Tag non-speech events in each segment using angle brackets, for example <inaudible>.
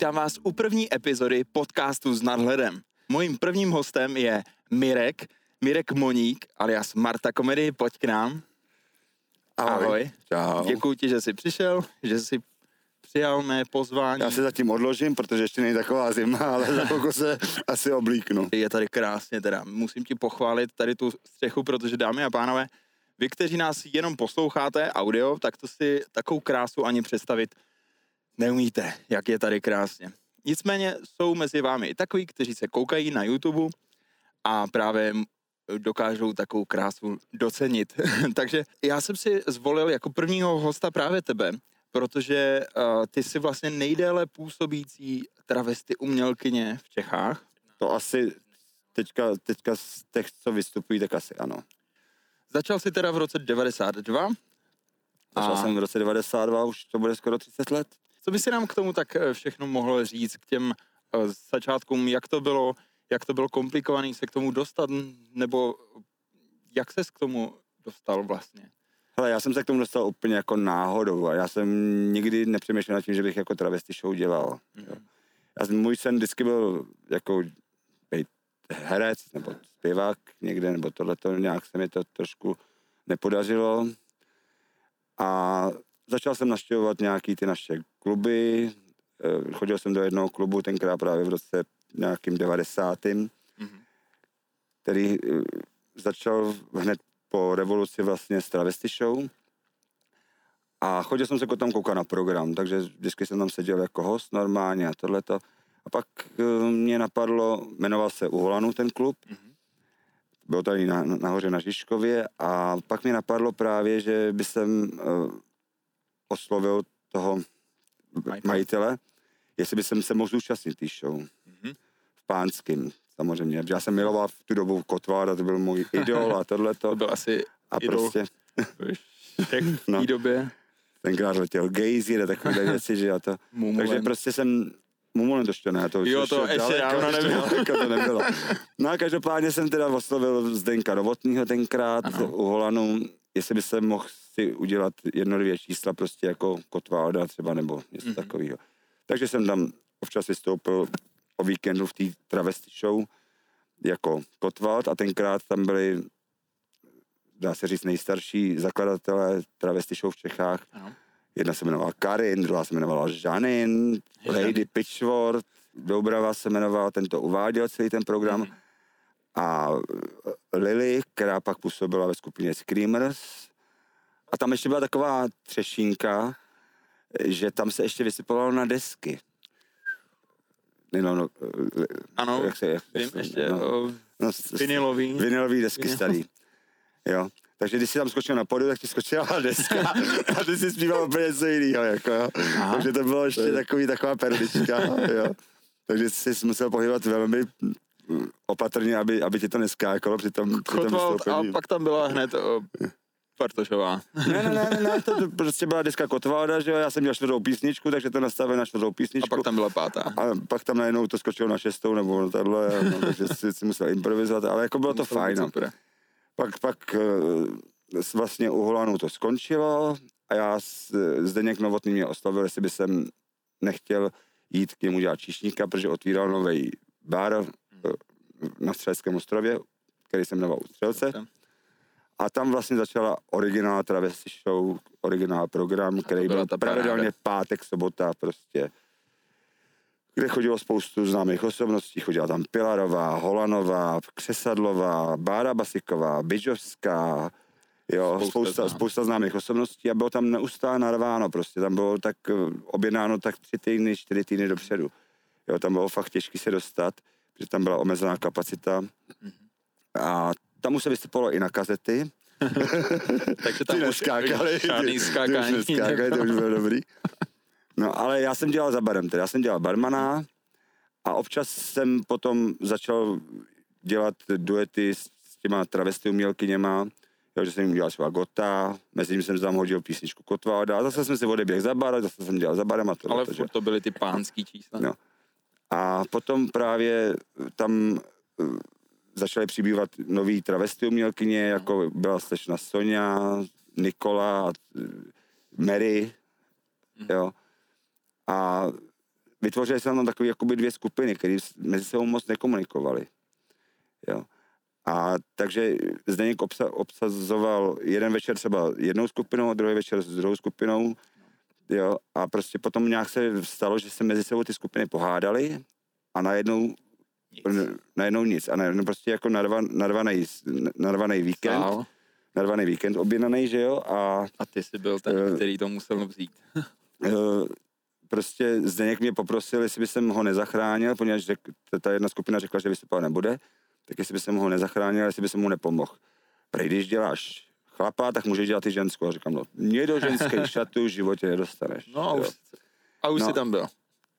vítám vás u první epizody podcastu s nadhledem. Mojím prvním hostem je Mirek, Mirek Moník, alias Marta Komedy, pojď k nám. Ahoj. Ahoj. Čau. Děkuji ti, že jsi přišel, že jsi přijal mé pozvání. Já se zatím odložím, protože ještě není taková zima, ale za chvilku se <laughs> asi oblíknu. Je tady krásně teda. Musím ti pochválit tady tu střechu, protože dámy a pánové, vy, kteří nás jenom posloucháte audio, tak to si takovou krásu ani představit neumíte, jak je tady krásně. Nicméně jsou mezi vámi i takový, kteří se koukají na YouTube a právě dokážou takovou krásu docenit. <laughs> Takže já jsem si zvolil jako prvního hosta právě tebe, protože uh, ty jsi vlastně nejdéle působící travesty umělkyně v Čechách. To asi teďka, teďka z těch, co vystupují, tak asi ano. Začal jsi teda v roce 92. Začal A- jsem v roce 92, už to bude skoro 30 let. Co by si nám k tomu tak eh, všechno mohl říct, k těm uh, začátkům, jak to bylo, jak to bylo komplikovaný se k tomu dostat, nebo jak ses k tomu dostal vlastně? Hele, já jsem se k tomu dostal úplně jako náhodou a já jsem nikdy nepřemýšlel nad tím, že bych jako travesty show dělal. Jo. Já jsem, můj sen vždycky byl jako být herec nebo zpěvák někde, nebo tohleto, nějak se mi to trošku nepodařilo. A začal jsem naštěvovat nějaký ty naše kluby, Eh, chodil jsem do jednoho klubu, tenkrát právě v roce nějakým 90. Mhm. který eh, začal hned po revoluci vlastně s travesty show. A chodil jsem se jako tam koukat na program, takže vždycky jsem tam seděl jako host normálně a tohleto. A pak eh, mě napadlo, jmenoval se Uholanu ten klub, Mhm. byl tady na, nahoře na Žižkově a pak mě napadlo právě, že by jsem uh, oslovil toho Majitele. jestli by jsem se mohl zúčastnit té show Mhm. v Pánským, samozřejmě. Já jsem miloval v tu dobu Kotvára, to byl můj <laughs> idol a To tohleto. byl asi A idol prostě všech <laughs> v té No. době. tenkrát letěl Gejzír a takové <laughs> věci, že a to. Mumulen. Takže prostě jsem Mumulen to ještě ne, to Jo, to ještě daleko, dávno nebylo. daleko to nebylo. No a každopádně jsem teda oslovil Zdenka Novotnýho tenkrát Ano. u Holanu, jestli by se mohl si udělat jedno, dvě čísla prostě jako Kotvalda třeba nebo něco Mhm. mm-hmm. takového. Takže jsem tam občas vystoupil o víkendu v té travesty show jako Kotwald a tenkrát tam byli dá se říct nejstarší zakladatelé travesty show v Čechách. Ano. Jedna se jmenovala Karin, druhá se jmenovala Žanin, Lady Pitchworth, Doubrava se jmenovala, ten to uváděl celý ten program. Mhm. A Lily, která pak působila ve skupině Screamers. A tam ještě byla taková třešínka, že tam se ještě vysypovalo na desky. No, no, Ano, jak se, jak vím ještě, no, o, no, vinilový. Vinylový desky Vinyl. starý. Jo. Takže když jsi tam skočil na podu, tak ti skočila <laughs> deska a ty jsi zpíval úplně něco jiného. Jako, jo. Aha. Takže to bylo ještě takový, taková perlička. Jo. Takže jsi musel pohybovat velmi opatrně, aby, aby ti to neskákalo při tom, při tom a pak tam byla hned o, Bartošová. Ne, ne, ne, ne, to prostě byla deska Kotvalda, že jo, já jsem měl čtvrtou písničku, takže to nastavil na čtvrtou A písničku. pak tam byla pátá. A pak tam najednou to skočilo na šestou nebo na tohle, no, takže si, si musel improvizovat, ale jako bylo to být fajn. no. Pak, pak eh, vlastně u Holanu to skončilo a já s, Zdeněk Novotný mě oslovil, jestli by jsem nechtěl jít k němu dělat číšníka, protože otvíral nový bar eh, na Střeleckém ostrově, který se jmenoval Střelce. Dobře. A tam vlastně začala originál travesty show, originál program, který byl pravidelně pátek, sobota prostě kde chodilo spoustu známých osobností. Chodila tam Pilarová, Holanová, Křesadlová, Bára Basiková, Bidžovská, jo, Spousta spousta, známých. spousta známých osobností a bylo tam neustále narváno prostě. Tam bylo tak eh, objednáno tak tři týdny, čtyři týdny dopředu. Jo, tam bylo fakt těžké se dostat, protože tam byla omezená kapacita. A tam už se vystupovalo i na kazety. Takže tam Ty neskákali. žádný Ty už skákání. neskákali, to už bylo dobrý. <laughs> No ale já jsem dělal za barem, teda já jsem dělal barmana a občas jsem potom začal dělat duety s, těma travesty umělkyněma, jo, že jsem jim dělal třeba Gota, mezi tím jsem tam hodil písničku Kotvalda a zase jsem si odeběhl za bar, zase jsem dělal za barem a to. Ale že- furt to byly ty pánský čísla. No. A potom právě tam eh, začaly přibývat nový travesty umělkyně, jako byla slečna Sonja, Nikola, eh, Mary, jo. A vytvořili se tam takové jakoby dvě skupiny, které mezi sebou moc nekomunikovaly. Jo. A takže Zdeněk obsa, obsazoval jeden večer třeba jednou skupinou a druhý večer s druhou skupinou. Jo, a prostě potom nějak se stalo, že se mezi sebou ty skupiny pohádaly a najednou nic. najednou nic. A najednou prostě jako narvan, narvaný, narvaný víkend. Stál. Narvaný víkend objednaný, že jo? A, a ty jsi byl ten, uh, který to musel vzít. uh, <laughs> prostě Zdeněk mě poprosil, jestli by jsem ho nezachránil, poněvadž řek, ta jedna skupina řekla, že vystupovat nebude tak jestli by se mu ho nezachránil, jestli by se mu nepomohl. Prej, když děláš chlapa, tak můžeš dělat i ženskou. A říkám, no, mě do ženské <laughs> šatu v životě nedostaneš. No a už, a už no, jsi tam byl.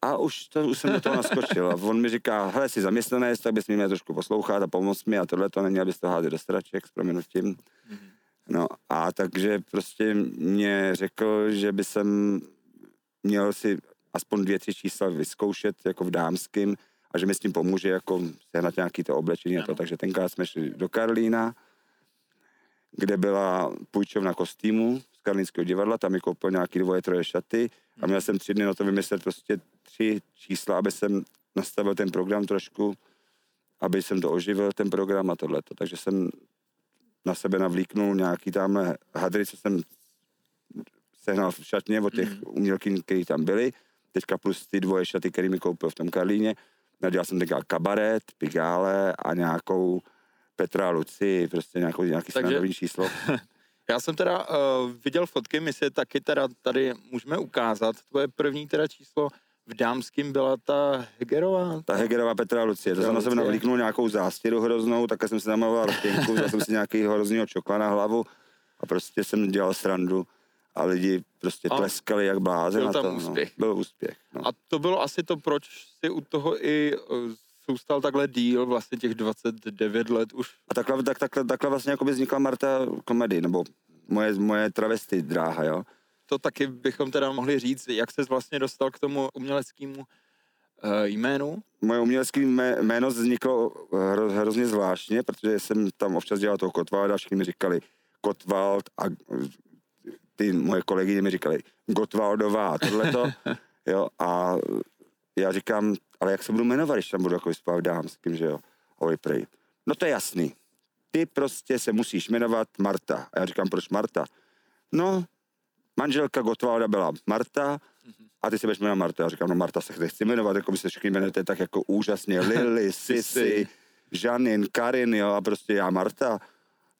A už, to, už jsem do toho naskočil. A on mi říká, hele, jsi zaměstnanec, tak bys mi měl trošku poslouchat a pomoct mi a tohle to není, abys to házet do straček s proměnutím. Mm-hmm. No a takže prostě mě řekl, že by jsem měl si aspoň dvě, tři čísla vyzkoušet jako v dámském, a že mi s tím pomůže jako sehnat nějaký to oblečení a to. Takže tenkrát jsme šli do Karlína, kde byla půjčovna kostýmu z Karlínského divadla, tam mi koupil nějaký dvoje, troje šaty a měl jsem tři dny na to vymyslet prostě tři čísla, aby jsem nastavil ten program trošku, aby jsem to oživil, ten program a tohleto. Takže jsem na sebe navlíknul nějaký tam hadry, co jsem sehnal v šatně od těch mm. umělky, které tam byly. Teďka plus ty dvoje šaty, které mi koupil v tom Karlíně. Dělal jsem teďka kabaret, pigále a nějakou Petra Luci, prostě nějakou, nějaký Takže... číslo. <laughs> Já jsem teda uh, viděl fotky, my si taky teda tady můžeme ukázat. Tvoje první teda číslo v dámským byla ta Hegerová? Ta Hegerová Petra Lucie. To jsem na navlíknul nějakou zástěru hroznou, také jsem si namaloval rtěnku, vzal jsem si nějaký hroznýho čokla na hlavu a prostě jsem dělal srandu a lidi prostě a tleskali jak blázen. Byl tam to, no. úspěch. No, byl úspěch. No. A to bylo asi to, proč si u toho i zůstal e, takhle díl, vlastně těch 29 let už. A takhle, tak, takhle, takhle vlastně jako by vznikla Marta komedy, nebo moje, moje travesty dráha, jo. To taky bychom teda mohli říct, jak se vlastně dostal k tomu uměleckému uh, jménu? Moje umělecké jméno vzniklo hro, hrozně zvláštně, protože jsem tam občas dělal toho Kotvalda, všichni mi říkali Kotwald a ty moje kolegyně mi říkali Gotwaldová, tohleto, <laughs> jo, a já říkám, ale jak se budu jmenovat, když tam budu jako vyspavat dámským, že jo, a prej. No to je jasný, ty prostě se musíš jmenovat Marta. A já říkám, proč Marta? No, manželka Gotwalda byla Marta a ty se budeš jmenovat Marta. Já říkám, no Marta se nechci jmenovat, jako by se všichni jmenujete tak jako úžasně. <laughs> Lily, Sisi, Žanin, Karin, jo, a prostě já Marta.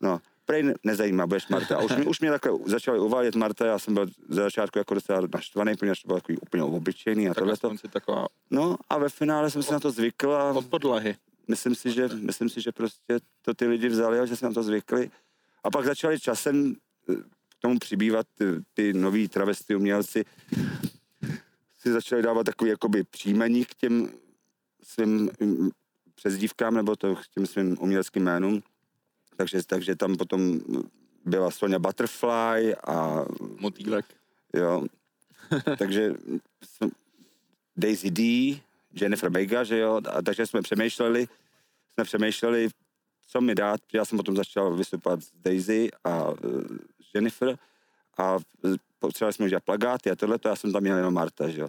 No, prej nezajímá, budeš Marta. A už, mě, už mě takhle začali uvádět Marta, já jsem byl za začátku jako docela naštvaný, protože to bylo takový úplně obyčejný a tohle. Taková... No a ve finále jsem si na to zvykl. A od podlahy. Myslím si, že, myslím si, že prostě to ty lidi vzali a že se na to zvykli. A pak začali časem tomu přibývat ty, ty noví travesty umělci, si začali dávat takový jakoby příjmení k těm svým mm, přezdívkám nebo to k těm svým uměleckým jménům takže, takže tam potom byla Sonja Butterfly a... Motýlek. Jo. takže Daisy D, Jennifer Bega, že jo, a takže jsme přemýšleli, jsme přemýšleli, co mi dát. Já jsem potom začal vystupovat s Daisy a Jennifer a potřebovali jsme udělat plagáty a tohle, já jsem tam měl jenom Marta, že jo.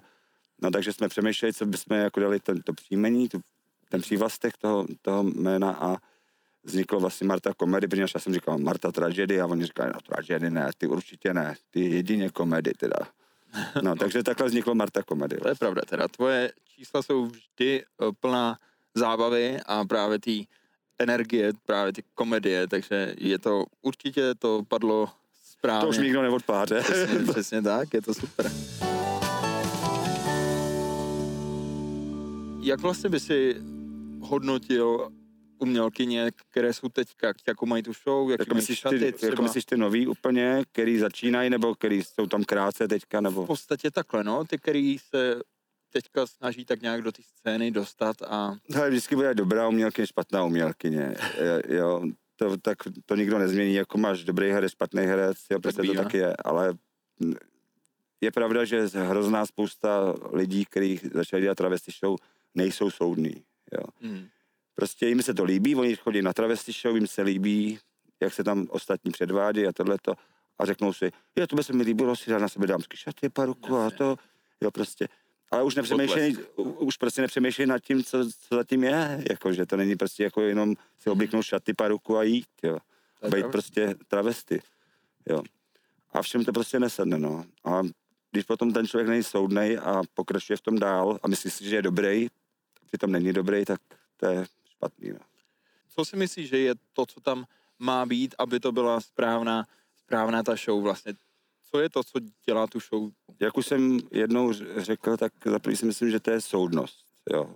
No takže jsme přemýšleli, co bychom jako dali ten, to příjmení, tu, ten přívlastek toho, toho jména a vzniklo vlastně Marta komedy, protože já jsem říkal Marta tragedy a oni říkali, no tragedy ne, ty určitě ne, ty jedině komedy teda. No, <laughs> takže takhle vzniklo Marta komedy. To je pravda, teda tvoje čísla jsou vždy eh, plná zábavy a právě té energie, právě ty komedie, takže je to, určitě to padlo správně. To už nikdo neodpáře. <laughs> Přesně, <laughs> přesně tak, je to super. Jak vlastně by si hodnotil umělkyně, které jsou teďka, jako mají tu show, jak jako myslíš šaty ty, třeba. Jako myslíš ty nový úplně, který začínají, nebo který jsou tam krátce teďka, nebo? V podstatě takhle, no, ty, který se teďka snaží tak nějak do té scény dostat a... Hele, vždycky bude dobrá umělkyně, špatná umělkyně, jo, to, tak to nikdo nezmění, jako máš dobrý herec, špatný herec, jo, prostě to taky je, ale je pravda, že hrozná spousta lidí, kteří začali dělat travesty show, nejsou soudní, jo. Hmm. Prostě jim se to líbí, oni chodí na travesty show, jim se líbí, jak se tam ostatní předvádí a tohleto a řeknou si, jo, to by se mi líbilo si dát na sebe dámský šaty, paruku a to, jo, prostě. Ale už nepřemýšlej, už prostě nepřemýšlej nad tím, co, co zatím je, jako, že to není prostě jako jenom si oblíknout šaty, paruku a jít, jo. Je Být prostě travesty, jo. A všem to prostě nesedne, no. A když potom ten člověk není soudnej a pokračuje v tom dál a myslí si, že je dobrý, přitom není dobrý, tak to je špatný, no. Co si myslíš, že je to, co tam má být, aby to byla správná, správná ta show vlastně? Co je to, co dělá tu show? Jak už jsem jednou řekl, tak za si myslím, že to je soudnost, jo.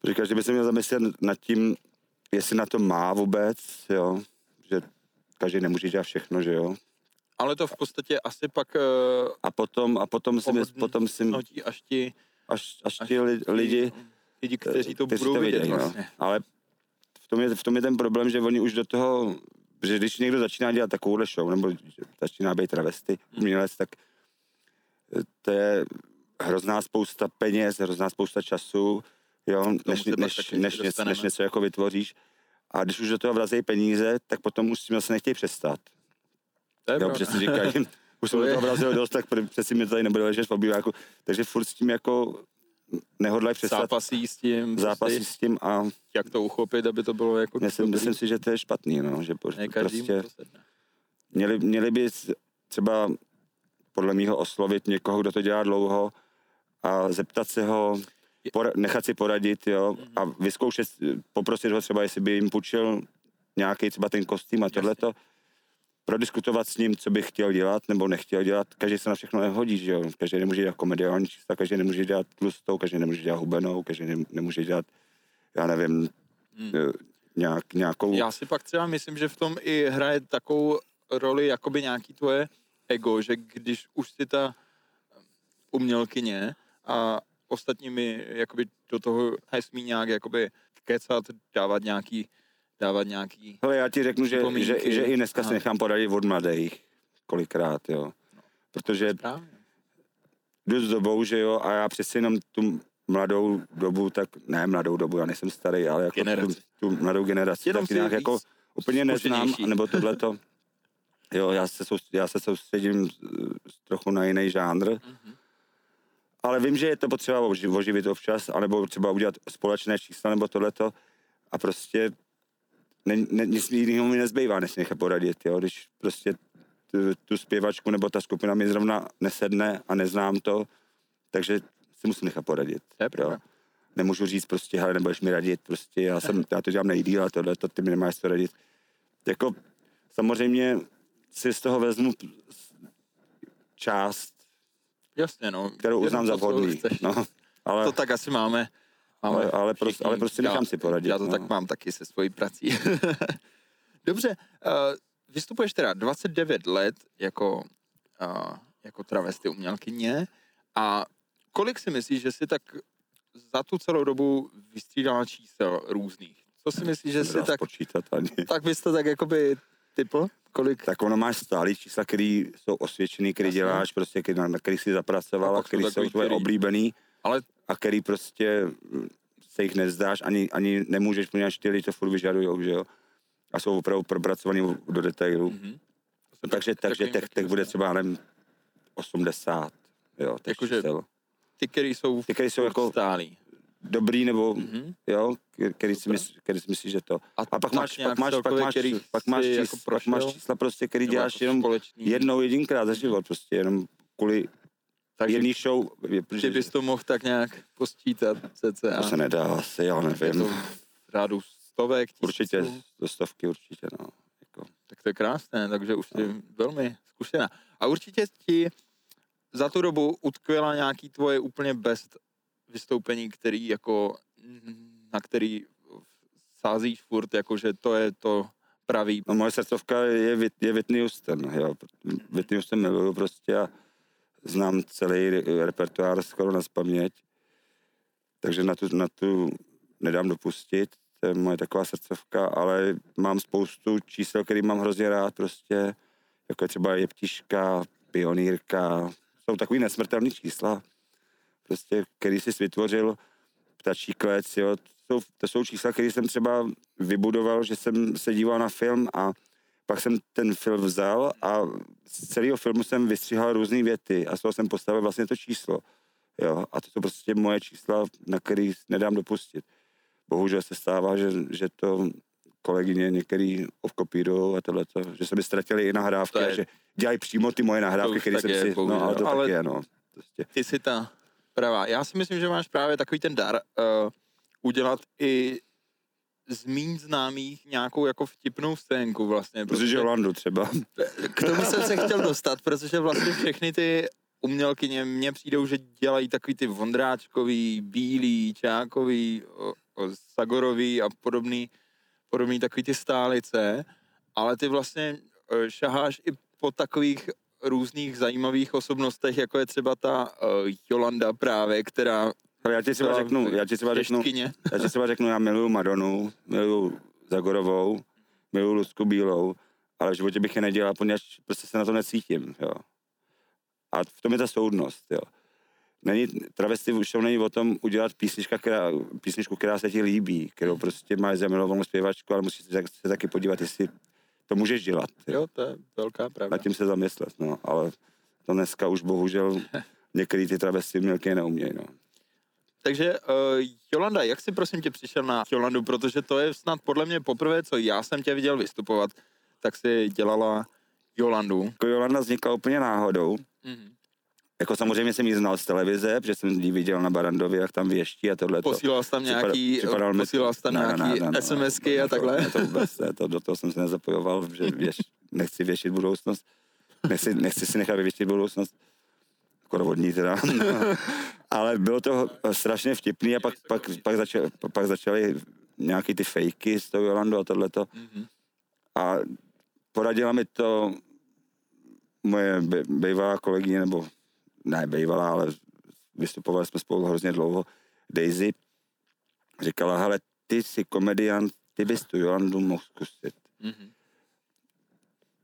Protože každý by se měl zamyslet nad tím, jestli na to má vůbec, jo. Že každý nemůže dělat všechno, že jo. Ale to v podstatě asi pak uh, A potom, a potom si, potom si až ti, až, až až ti li- lidi, lidi, kteří to kteří budou vidět vidějí, no. vlastně. Ale v tom, je, v tom je ten problém, že oni už do toho, že když někdo začíná dělat takovouhle show, nebo začíná být travesty, umělec, tak eh, to je hrozná spousta peněz, hrozná spousta času, jo, než, než, než, než, než, něco jako vytvoříš. A když už do toho vrazejí peníze, tak potom už s tím zase nechtějí přestat. To je Jo, protože si říkají, už jsem To do toho vrazil dost, tak přeci mi tady nebude ležet v obýváku. Takže furt s tím jako nehodlají přestat. zápasí s tím, zápasí prostě, s tím a jak to uchopit, aby to bylo jako myslím, myslím si, že to je špatný, no, že po- ne prostě měli, měli by třeba podle mého oslovit někoho, kdo to dělá dlouho a zeptat se ho, pora, nechat si poradit, jo, a vyzkoušet, poprosit ho třeba, jestli by jim půjčil nějaký třeba ten kostým a tohleto, prodiskutovat s ním, co by chtěl dělat nebo nechtěl dělat. Každý se na všechno nehodí, že jo. Každý nemůže dělat komediální čísla, každý nemůže dělat tlustou, každý nemůže dělat hubenou, každý nem- nemůže dělat, já nevím, Hmm. eh, nějak, nějakou... Já si pak třeba myslím, že v tom i hraje takovou roli jakoby nějaký tvoje ego, že když už si ta umělkyně a ostatní mi jakoby do toho nesmí nějak jakoby kecat, dávat nějaký, dávat nějaký, Hele, já ti řeknu, že, že, že i dneska Aha. se nechám poradit od mladých, kolikrát, jo. Protože právě. jdu s dobou, že jo, a já přeci jenom tu mladou dobu, tak ne mladou dobu, já nejsem starý, ale jako tu, Generaci. tu, mladou generaci, Jenom tak nějak jako úplně neznám, nebo tohleto. Jo, já se, já se soustředím trochu na jiný žánr, Mhm. ale vím, že je to potřeba oži- oživit občas, anebo třeba udělat společné čísla nebo tohleto a prostě ne, ne, nic jiného mi nezbývá, než nechat poradit, jo, když prostě tu, tu zpěvačku nebo ta skupina mi zrovna nesedne a neznám to, takže si musím nechat poradit. Je jo. Nemůžu říct prostě, hele, nebudeš mi radit, prostě já, jsem, já to dělám nejdýl a tohle, to ty mi nemáš co radit. Jako samozřejmě si z toho vezmu část, Jasně, no. kterou uznám za vhodný. No, ale, To tak asi máme. Ale, ale, prostě, ale prostě nechám Já- si poradit. Já to no. tak mám taky se svojí prací. <laughs> Dobře, uh, vystupuješ teda 29 let jako, uh, jako travesty umělkyně a kolik si myslíš, že si tak za tu celou dobu vystřídala čísel různých? Co si myslíš, že si tak, spočítat ani. <laughs> tak bys to tak jakoby typl? Kolik? Tak ono máš stálý čísla, který jsou osvědčený, který Jasně. děláš, prostě, který, na, který jsi zapracoval, A který jsou tvoje oblíbený Ale a který prostě mm, se jich nezdáš, ani, ani nemůžeš, poněvadž ty lidi to furt vyžadujou, že jo. A jsou opravdu propracovaný do detailu. mhm. Jsem Takže, tak- takže těch, taky těch bude třeba, nevím, 80, jo, těch Jakože. Ty, který jsou, Ty, který jsou jako stálý. dobrý, nebo, Mhm. jo, který si, myslí, který si myslíš, že to. A pak tak máš, pak máš, pak máš, který pak máš, jsi čís, jako pak máš čísla prostě, který děláš jako jenom společný. jednou, jedinkrát za život, prostě jenom kvůli Takže jedný show, je- protože bys to mohl tak nějak posčítat cca. to se nedá asi, já Je nevím. to v řádu stovek, tisíců. Určitě, do stovky určitě, no. Jako. Tak to je krásné, takže už jsi velmi zkušená. A určitě ti za tu dobu utkvěla nějaký tvoje úplně best vystoupení, který jako, na který sázíš furt, jako že to je to pravý. No moje srdcovka je, je Whitney Houston, jo. Whitney Houston miluju prostě a znám celý re- repertoár skoro na paměť. Takže na tu, na tu nedám dopustit, to je moje taková srdcovka, ale mám spoustu čísel, který mám hrozně rád prostě, jako je třeba Jeptiška, Pionýrka, jsou takový nesmrtelný čísla, prostě, který jsi vytvořil, ptačí klec, jo, to jsou, to jsou čísla, které jsem třeba vybudoval, že jsem se díval na film a pak jsem ten film vzal a z celého filmu jsem vystříhal různé věty a z toho jsem postavil vlastně to číslo. Jo, a to jsou prostě moje čísla, na který nedám dopustit. Bohužel se stává, že, že to kolegyně některý ovkopírují a tohleto, že se mi ztratili i nahrávky, je- že dělají přímo ty moje nahrávky, které jsem je, si, bohužel. no ale to Ale- tak je, no. Prostě. Ty jsi ta pravá. Já si myslím, že máš právě takový ten dar uh, udělat i z mín známých nějakou jako vtipnou scénku vlastně. Protože Holandu třeba. K tomu jsem se chtěl dostat, protože vlastně všechny ty umělkyně mně přijdou, že dělají takový ty Vondráčkový, Bílý, Čákový, o, o, Sagorový a podobný, podobný takový ty stálice, ale ty vlastně eh, šaháš i po takových různých zajímavých osobnostech, jako je třeba ta uh, Jolanda právě, která Ale já ti třeba řeknu, já ti třeba řeknu, já ti třeba řeknu, já miluju Madonu, miluju Zagorovou, miluju Lucku Bílou, ale v životě bych je nedělal, poněvadž prostě se na to necítím, jo. A v tom je ta soudnost, jo. Není, travesty už to není o tom udělat písnička, která, písničku, která se ti líbí, kterou prostě máš zamilovanou zpěvačku, ale musíš se, tak- se taky podívat, jestli to můžeš dělat. Jo. Jo, to je velká pravda. Nad tím se zamyslet, no, ale to dneska už bohužel <laughs> některý ty travesty mělky neumějí, no. Takže uh, Jolanda, jak jsi prosím tě přišel na Jolandu, protože to je snad podle mě poprvé, co já jsem tě viděl vystupovat, tak si dělala Jolandu. Jako Jolanda vznikla úplně náhodou, Mm-hmm. Jako samozřejmě jsem ji znal z televize, protože jsem ji viděl na Barandově, jak tam věští a tohle. Posílal jsi tam nějaký, připadal mi- posílal jsi tam Ne, ne, nějaký ne, ne, SMSky ne, a takhle? Ne, to vůbec ne, to, do toho jsem se nezapojoval, že <laughs> věš, nechci věšit budoucnost. Nechci, nechci si nechat vyvěštit budoucnost. Skoro vodní teda. <laughs> Ale bylo to strašně vtipný a pak, pak, pak, začal, pak začaly nějaký ty fejky s tou Jolandou a tohleto. Mhm. A poradila mi to moje bývalá kolegyně, nebo ne bývalá, ale vystupovali jsme spolu hrozně dlouho, Daisy, říkala, hele, ty jsi komediant, ty bys tu Jolandu mohl zkusit. Mhm.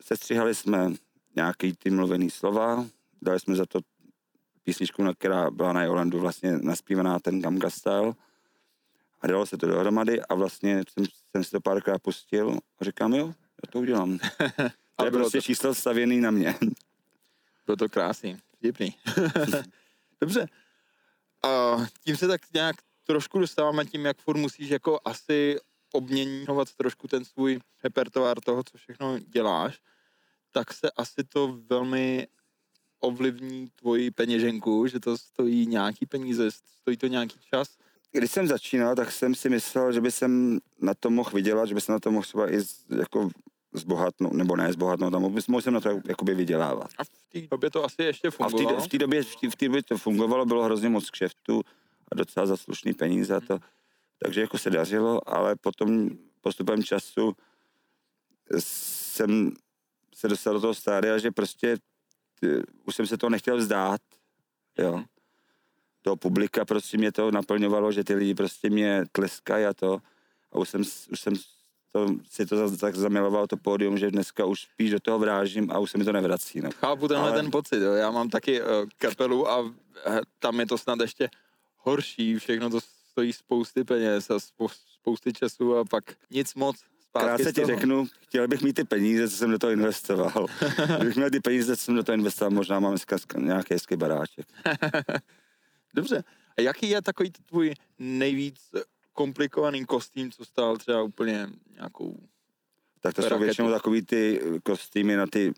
Sestříhali jsme nějaký ty mluvený slova, dali jsme za to písničku, na která byla na Jolandu vlastně naspívaná ten Gamga Style a dalo se to dohromady a vlastně jsem, jsem si to párkrát pustil a říkám, jo, já to udělám. <laughs> To je bylo prostě to- číslo stavěný na mě. <laughs> Bylo to krásný, vtipný. <laughs> Dobře. A tím se tak nějak trošku dostáváme tím, jak furt musíš jako asi obměňovat trošku ten svůj repertoár toho, co všechno děláš, tak se asi to velmi ovlivní tvoji peněženku, že to stojí nějaký peníze, stojí to nějaký čas. Když jsem začínal, tak jsem si myslel, že by jsem na to mohl vydělat, že by jsem na to mohl třeba i z, jako zbohatnout, nebo ne zbohatnout, tam mohl jsem na to jakoby vydělávat. A v té době to asi ještě A fungovalo. té v té době, v té- době to fungovalo, bylo hrozně moc kšeftů a docela za slušný peníze a to, takže jako se dařilo, ale potom postupem času jsem se dostal do toho stádia, že prostě už jsem se toho nechtěl vzdát, jo. Toho publika prostě mě to naplňovalo, že ty lidi prostě mě tleskají a to. A už jsem, už jsem to, si to tak zamiloval to pódium, že dneska už spíš do toho vrážím a už se mi to nevrací. No. Chápu tenhle Ale- ten pocit, jo. já mám taky uh, kapelu a uh, tam je to snad ještě horší, všechno to stojí spousty peněz a spou- spousty času a pak nic moc zpátky Krátce z ti řeknu, chtěl bych mít ty peníze, co jsem do toho investoval. <laughs> Kdybych měl ty peníze, co jsem do toho investoval, možná mám dneska sk- nějaký hezký baráček. <laughs> Dobře. A jaký je takový tvůj nejvíc komplikovaný kostým, co stál třeba úplně nějakou... Tak to jsou Raketu. většinou takový ty kostýmy na ty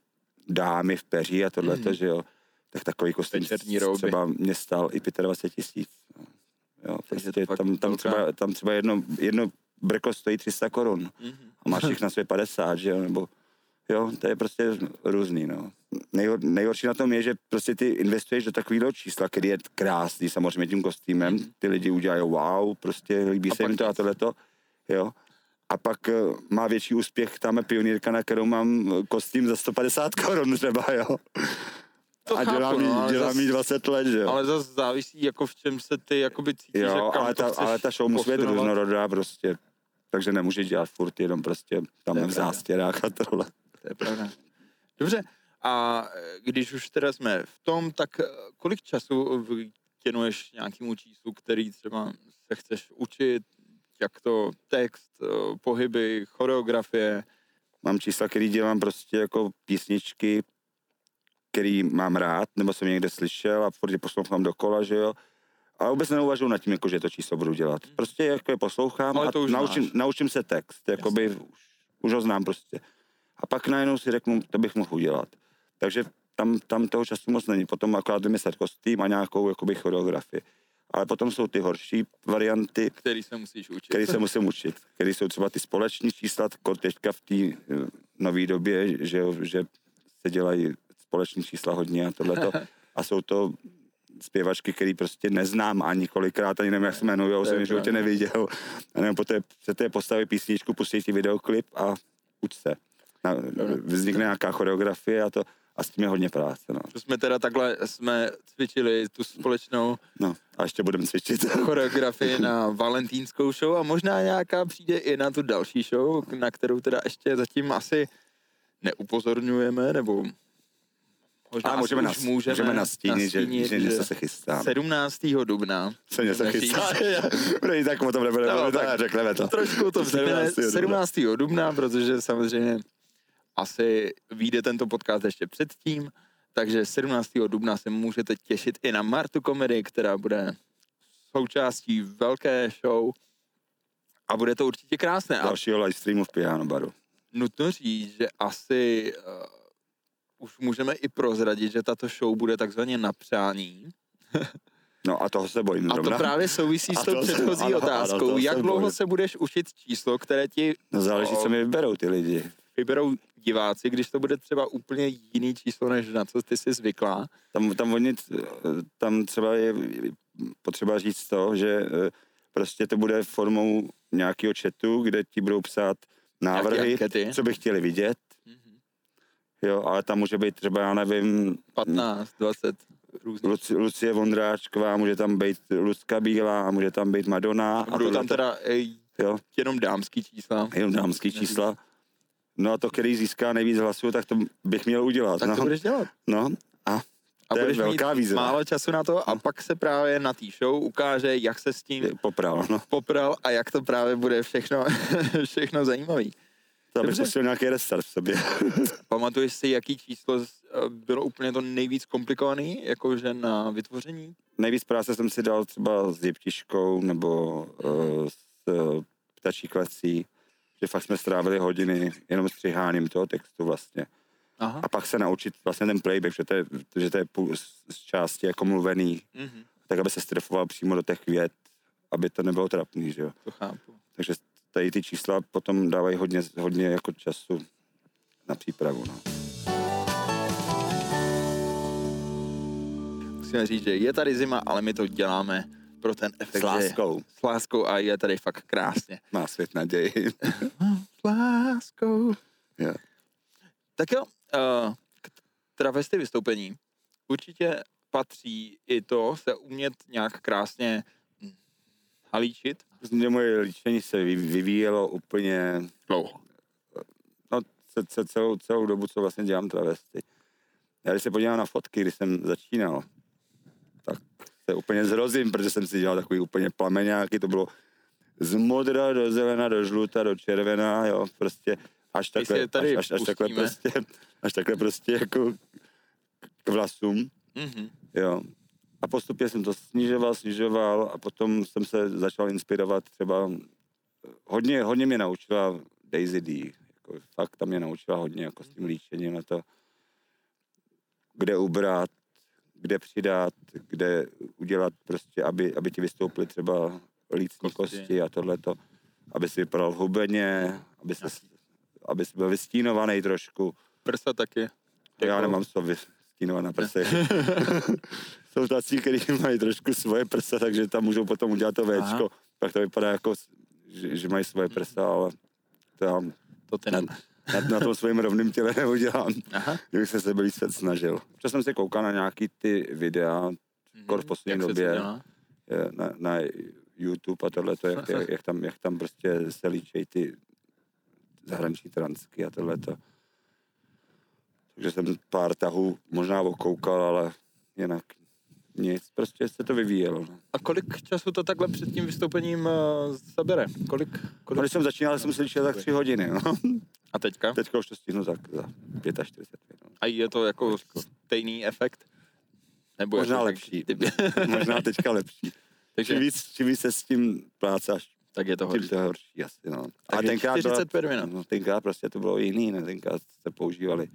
dámy v peří a tohle, mm. že jo. Tak takový kostým Večerní rouby. třeba mě stál i 25 tisíc. Jo, Takže prostě tam, tam, třeba, tam třeba jedno, jedno brko stojí 300 korun Mhm. a máš jich na své 50, že jo, nebo jo, to je prostě různý, no. Nejhor, nejhorší na tom je, že prostě ty investuješ do takového čísla, který je krásný, samozřejmě tím kostýmem, ty lidi udělají wow, prostě líbí A se jim to a tohleto, jo. A pak eh, má větší úspěch tam je pionýrka, na kterou mám eh, kostým za 150 korun třeba, jo. To a chápu, dělám, no, jí, ale dělám zas- jí 20 let, že jo. Ale zase závisí, jako v čem se ty jakoby cítíš, že Jo, kam ale ta, ale ta show musí být různorodá prostě. Takže nemůže dělat furt jenom prostě tam v zástěrách a tohle. To je pravda. Dobře, a eh, když už teda jsme v tom, tak eh, kolik času věnuješ nějakému číslu, který třeba se chceš učit, jak to text, eh, pohyby, choreografie, Mám čísla, který dělám prostě jako písničky který mám rád, nebo jsem někde slyšel a furt je poslouchám dokola, že jo. A vůbec neuvažuji nad tím, jako, že to číslo budu dělat. Prostě jako je poslouchám Ale a to už naučím, naučím se text, jakoby už, už ho znám prostě. A pak najednou si řeknu, to bych mohl udělat. Takže tam, tam toho času moc není. Potom akorát vymyslet kostým a nějakou jakoby choreografii. Ale potom jsou ty horší varianty, Který se musíš učit. který se musím učit. Který jsou třeba ty společní čísla, jako teďka v té eh, nové době, že, že se dělají společní čísla hodně a tohleto. <laughs> A jsou to zpěvačky, který prostě neznám ani kolikrát, ani nevím, jak se jmenují, jsem je životě neviděl. A nevím, poté se té postavy písničku, pustí ti videoklip a uč se. Na, vznikne nějaká choreografie a to a s tím je hodně práce. No. To jsme teda takhle, jsme cvičili tu společnou no a ještě budeme cvičit. <laughs> choreografii na valentínskou show a možná nějaká přijde i na tu další show, na kterou teda ještě zatím asi neupozorňujeme, nebo možná A můžeme, nas, můžeme, můžeme nastínit, že, nastínit, že něco se chystá. 17. dubna. Se něco chystá. <laughs> Dobrý, tak o tom nebudeme, No, tak řekneme to. Trošku to vznikne 17. dubna. 17. dubna, protože samozřejmě asi vyjde tento podcast ještě předtím, takže 17. dubna se můžete těšit i na Martu Komedy, která bude součástí velké show a bude to určitě krásné. Dalšího live streamu v Piano baru. nutno říct, že asi uh, už můžeme i prozradit, že tato show bude takzvaně na přání. No a toho se bojím A to zrovna. právě souvisí A s tou to se- předchozí ano, ano, otázkou. to Jak se dlouho bojím. se budeš učit číslo, které ti No záleží, co mi vyberou ty lidi. vyberou diváci, když to bude třeba úplně jiný číslo, než na co ty jsi zvyklá. Tam, tam, oni, tam třeba je potřeba říct to, že eh, prostě to bude formou nějakého chatu, kde ti budou psát návrhy, co by chtěli vidět. Jo, ale tam může být třeba, já nevím, 15, 20 různých. Luci, Lucie Vondráčková, může tam být Lucka Bílá, může tam být Madonna. A Budou tam teda ej, Jo, jenom dámský čísla. jenom dámský čísla. No a to, který získá nejvíc hlasů, tak to bych měl udělat. Tak no. to budeš dělat. no a A To je budeš velká mít výzva. málo času na to a pak se právě na té show ukáže, jak se s tím je popral, no. popral a jak to právě bude všechno, <laughs> všechno zajímavý. To bych Dobře. pustil nějaký restart v sobě. <laughs> Pamatuješ si, jaký číslo eh, bylo úplně to nejvíc komplikovaný, jakože na vytvoření? Nejvíc práce jsem si dal třeba s jeptiškou nebo uh, s uh, ptačí klecí, že fakt jsme strávili hodiny jenom střiháním toho textu vlastně. Aha. A pak se naučit vlastně ten playback, že to je, že to je půl z, části jako mluvený, Mhm, tak aby se strefoval přímo do těch vět, aby to nebylo trapný, že jo. to chápu. Takže tady ty čísla potom dávají hodně, hodně jako času na přípravu, no. Musíme říct, že je tady zima, ale my to děláme pro ten efekt, S láskou. S láskou a je tady fakt krásně. Má svět naději. S láskou. Jo. Tak jo, uh, k travesty vystoupení. Určitě patří i to se umět nějak krásně halíčit. Mě moje líčení se vy- vyvíjelo úplně, Dlouho. no ce- ce- celou, celou dobu, co vlastně dělám travesty. Já když se podívám na fotky, když jsem začínal, tak se úplně zrozím, protože jsem si dělal takový úplně plameňáky, to bylo z modra do zelena, do žluta, do červená, jo, prostě až takhle, tady až, až, až takhle prostě, až takhle prostě jako k vlasům. Mhm. Jo. A postupně jsem to snižoval, snižoval a potom jsem se začal inspirovat třeba, hodně, hodně mě naučila Daisy D. Jako, fakt tam mě naučila hodně jako s tím líčením na to, kde ubrat, kde přidat, kde udělat prostě, aby, aby ti vystoupily třeba lícní Kosti. kosti a tohleto, aby si vypadal hubeně, aby se, aby si byl vystínovaný trošku. Prsa taky. Já Jako- nemám co vystínovat na prse. <laughs> Jsou tací, kteří <laughs> mají trošku svoje prsa, takže tam můžou potom udělat to. Včko. Pak to vypadá jako, že, že mají svoje prsa, ale to já To ty na, na, na tom svém rovném těle neudělám. Aha. Kdybych se sebe víc snažil. Čas jsem se koukal na nějaký ty videa kor v poslední Jak to době. je, na, na YouTube a tohle, jak, jak, jak, tam, jak tam prostě se líčej ty zahraniční transky a tohle. Takže jsem pár tahů možná okoukal, ale jinak nic. Prostě se to vyvíjelo. no. A kolik času to takhle před tím vystoupením uh, zabere? Kolik, No, kolik? když jsem začínal, jsem si líčil tak tři hodiny. No. A teďka? Teďka už to stihnu za, za 45 minut. A je to jako stejný efekt? Nebo Možná jako lepší. Ty, <laughs> Možná teďka lepší. takže, Čím víc, čím víc se s tím plácáš, tak je to tím horší. to je horší asi, no. A Takže tenkrát, byla, 45 minut. no, tenkrát prostě to bylo jiný, ne? Tenkrát se používali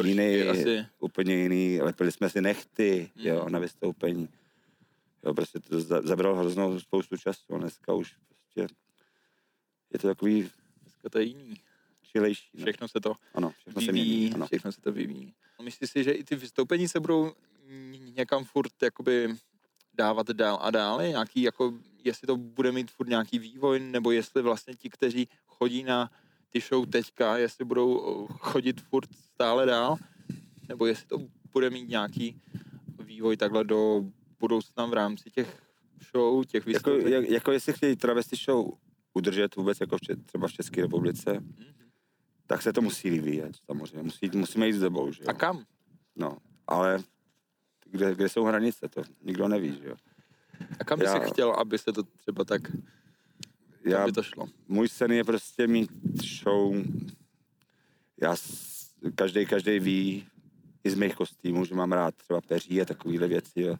jiný, asi. úplně jiný, lepili jsme si nechty, Mhm. jo, na vystoupení. Jo, prostě to za- zabralo hroznou spoustu času, dneska už prostě je to takový Dneska to je jiný. čilejší. No. Všechno se to Ano, všechno se vyvíjí, mění. Ano. všechno se to vyvíjí. Myslíš si, že i ty vystoupení se budou někam furt jakoby dávat dál a dál? Nějaký, jako, jestli to bude mít furt nějaký vývoj, nebo jestli vlastně ti, kteří chodí na ty show teďka, jestli budou o, chodit furt stále dál, nebo jestli to bude mít nějaký vývoj takhle do budoucna v rámci těch show, těch Jako, vystoupení. jak, jako jestli chtějí travesty show udržet vůbec jako v, třeba v České republice, Mhm. tak se to musí vyvíjet samozřejmě. Musí, musíme jít s dobou, že jo. A kam? No, ale kde, kde jsou hranice, to nikdo neví, že jo. A kam by Já- si chtěl, aby se to třeba tak, Já, aby to šlo? můj sen je prostě mít show, já, každý, každý ví, i z mých kostýmů, že mám rád třeba peří a takovéhle věci, jo.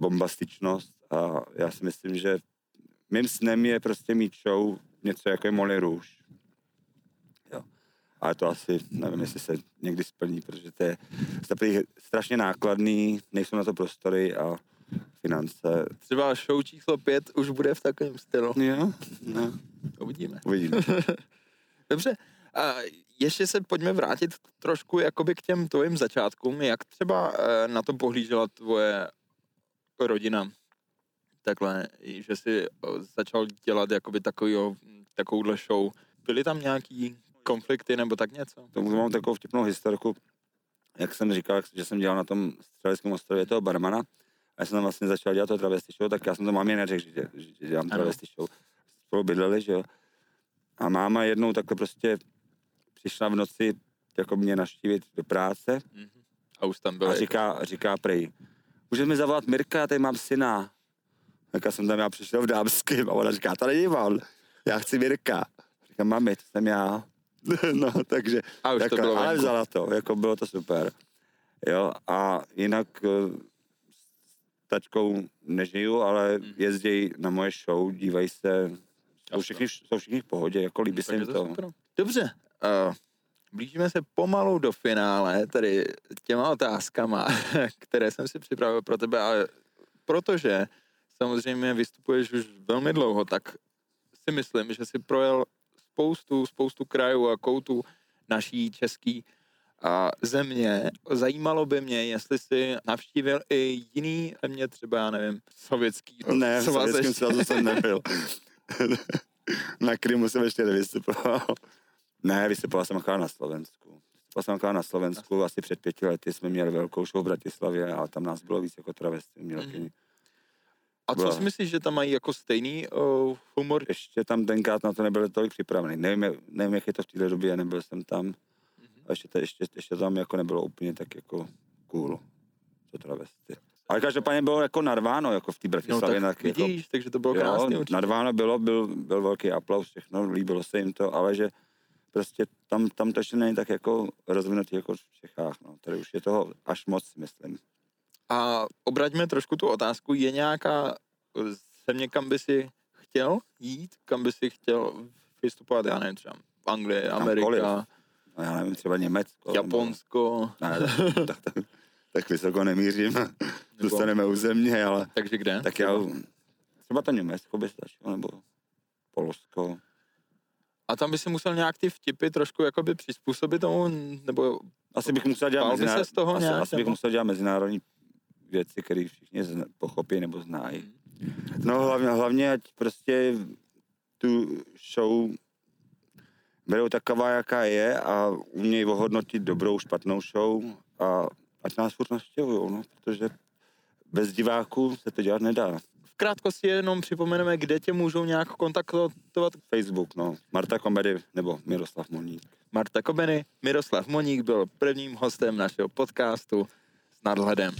bombastičnost a já si myslím, že mým snem je prostě mít show něco jako je Molly Rouge. Jo. Ale to asi, nevím, jestli se někdy splní, protože to je strašně nákladný, nejsou na to prostory a finance. Třeba show číslo pět už bude v takovém stylu. Jo, no, Uvidíme. uvidíme. <laughs> Dobře, a ještě se pojďme vrátit trošku jakoby k těm tvojim začátkům. Jak třeba eh, na to pohlížela tvoje rodina? Takhle, že jsi eh, začal dělat jakoby takovýho, takovouhle show. Byly tam nějaký konflikty nebo tak něco? tomu mám takovou vtipnou historku, jak jsem říkal, že jsem dělal na tom střeleckém ostrově toho barmana, a já jsem tam vlastně začal dělat to travesty show, tak já jsem to mámě neřekl, že, dě- že dělám Ano. travesty show. Spolu bydleli, že jo. A máma jednou takhle prostě přišla v noci jako mě naštívit do práce Mhm. A už tam byl. a říká, říká prej, můžeš mi zavolat Mirka, já tady mám syna. Tak já jsem tam já přišel v dámském a ona říká, to není on, já chci Mirka. Říkám, mami, to jsem já. <laughs> no, takže A už to jako, bylo ale venku. vzala to, jako bylo to super. Jo, a jinak tačkou nežiju, ale Mhm. jezdí na moje show, dívají se, jsou všichni, jsou všichni v pohodě, jako líbí se jim to to. super. Dobře, uh, blížíme se pomalu do finále, tady těma otázkama, <laughs> které jsem si připravil pro tebe, ale protože samozřejmě vystupuješ už velmi dlouho, tak si myslím, že si projel spoustu, spoustu krajů a koutů naší český a země. Zajímalo by mě, jestli jsi navštívil i jiný země, třeba, já nevím, sovětský Ne, v Sovětském svazu jsem nebyl. <laughs> na Krymu jsem ještě nevystupoval. Ne, vystupoval jsem akorát na Slovensku. Vystupoval jsem akorát na Slovensku, asi před pěti lety jsme měli velkou show v Bratislavě a tam nás bylo víc jako travesty. Měl Mhm. mm. A co si myslíš, že tam mají jako stejný uh, humor? Ještě tam tenkrát na to nebyli tolik připravený. Nevím, jak- nevím, jak je to v téhle době, nebyl jsem tam. A ještě, to, ještě, ještě tam jako nebylo úplně tak jako cool. To travesty. Ale každopádně bylo jako narváno, jako v té No Bratislavě. tak jako, vidíš, takže to bylo krásné Jo, určitě. nadváno bylo, byl, byl velký aplaus, všechno, líbilo se jim to, ale že prostě tam, tam to ještě není tak jako rozvinutý jako v Čechách, no. Tady už je toho až moc, myslím. A obraťme trošku tu otázku, je nějaká země, kam by si chtěl jít, kam by si chtěl vystupovat, já nevím, třeba v Anglii, Kamkoliv. No, já nevím, třeba Německo. Japonsko, Nebo, ne, tak, tak, tak vysoko nemířím. <laughs> Zůstaneme u země, ale takže kde? tak já, třeba to Německo by stačilo, nebo Polsko. A tam by si musel nějak ty vtipy trošku jakoby přizpůsobit tomu, nebo Asi bych musel dělat, mezinár... se z toho asi, nějak, asi bych musel dělat mezinárodní věci, které všichni zna, pochopí nebo znají. No hlavně, hlavně, ať prostě tu show berou taková, jaká je a umějí ohodnotit dobrou, špatnou show a ať nás furt navštěvují, no, protože bez diváků se to dělat nedá. v krátkosti jenom připomeneme, kde tě můžou nějak kontaktovat Facebook, no, Marta Komedy nebo Miroslav Moník. Marta Kobeny. Miroslav Moník byl prvním hostem našeho podcastu s nadhledem.